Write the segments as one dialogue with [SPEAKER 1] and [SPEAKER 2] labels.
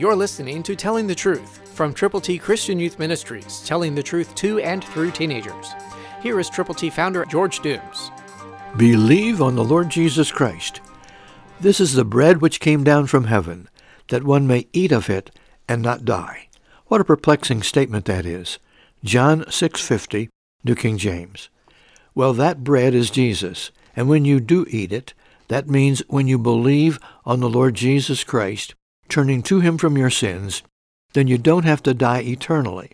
[SPEAKER 1] You're listening to Telling the Truth from Triple T Christian Youth Ministries, telling the truth to and through teenagers. Here is Triple T founder George Dooms.
[SPEAKER 2] Believe on the Lord Jesus Christ. This is the bread which came down from heaven, that one may eat of it and not die. What a perplexing statement that is. John 6:50, New King James. Well, that bread is Jesus, and when you do eat it, that means when you believe on the Lord Jesus Christ, turning to him from your sins, then you don't have to die eternally.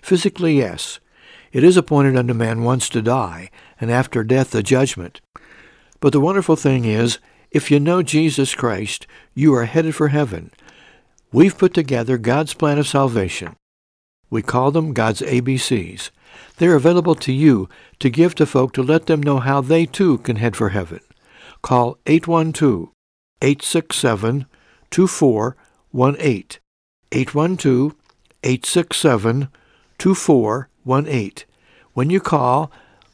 [SPEAKER 2] Physically, yes. It is appointed unto man once to die, and after death the judgment. But the wonderful thing is, if you know Jesus Christ, you are headed for heaven. We've put together God's plan of salvation. We call them God's ABCs. They're available to you to give to folk to let them know how they too can head for heaven. Call 812 867 2418. 812 867 2418. When you call,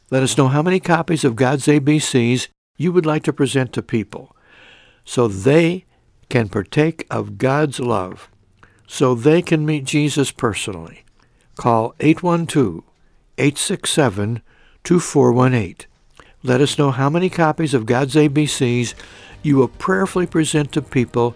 [SPEAKER 2] let us know how many copies of God's ABCs you would like to present to people so they can partake of God's love, so they can meet Jesus personally. Call 812 867 2418. Let us know how many copies of God's ABCs you will prayerfully present to people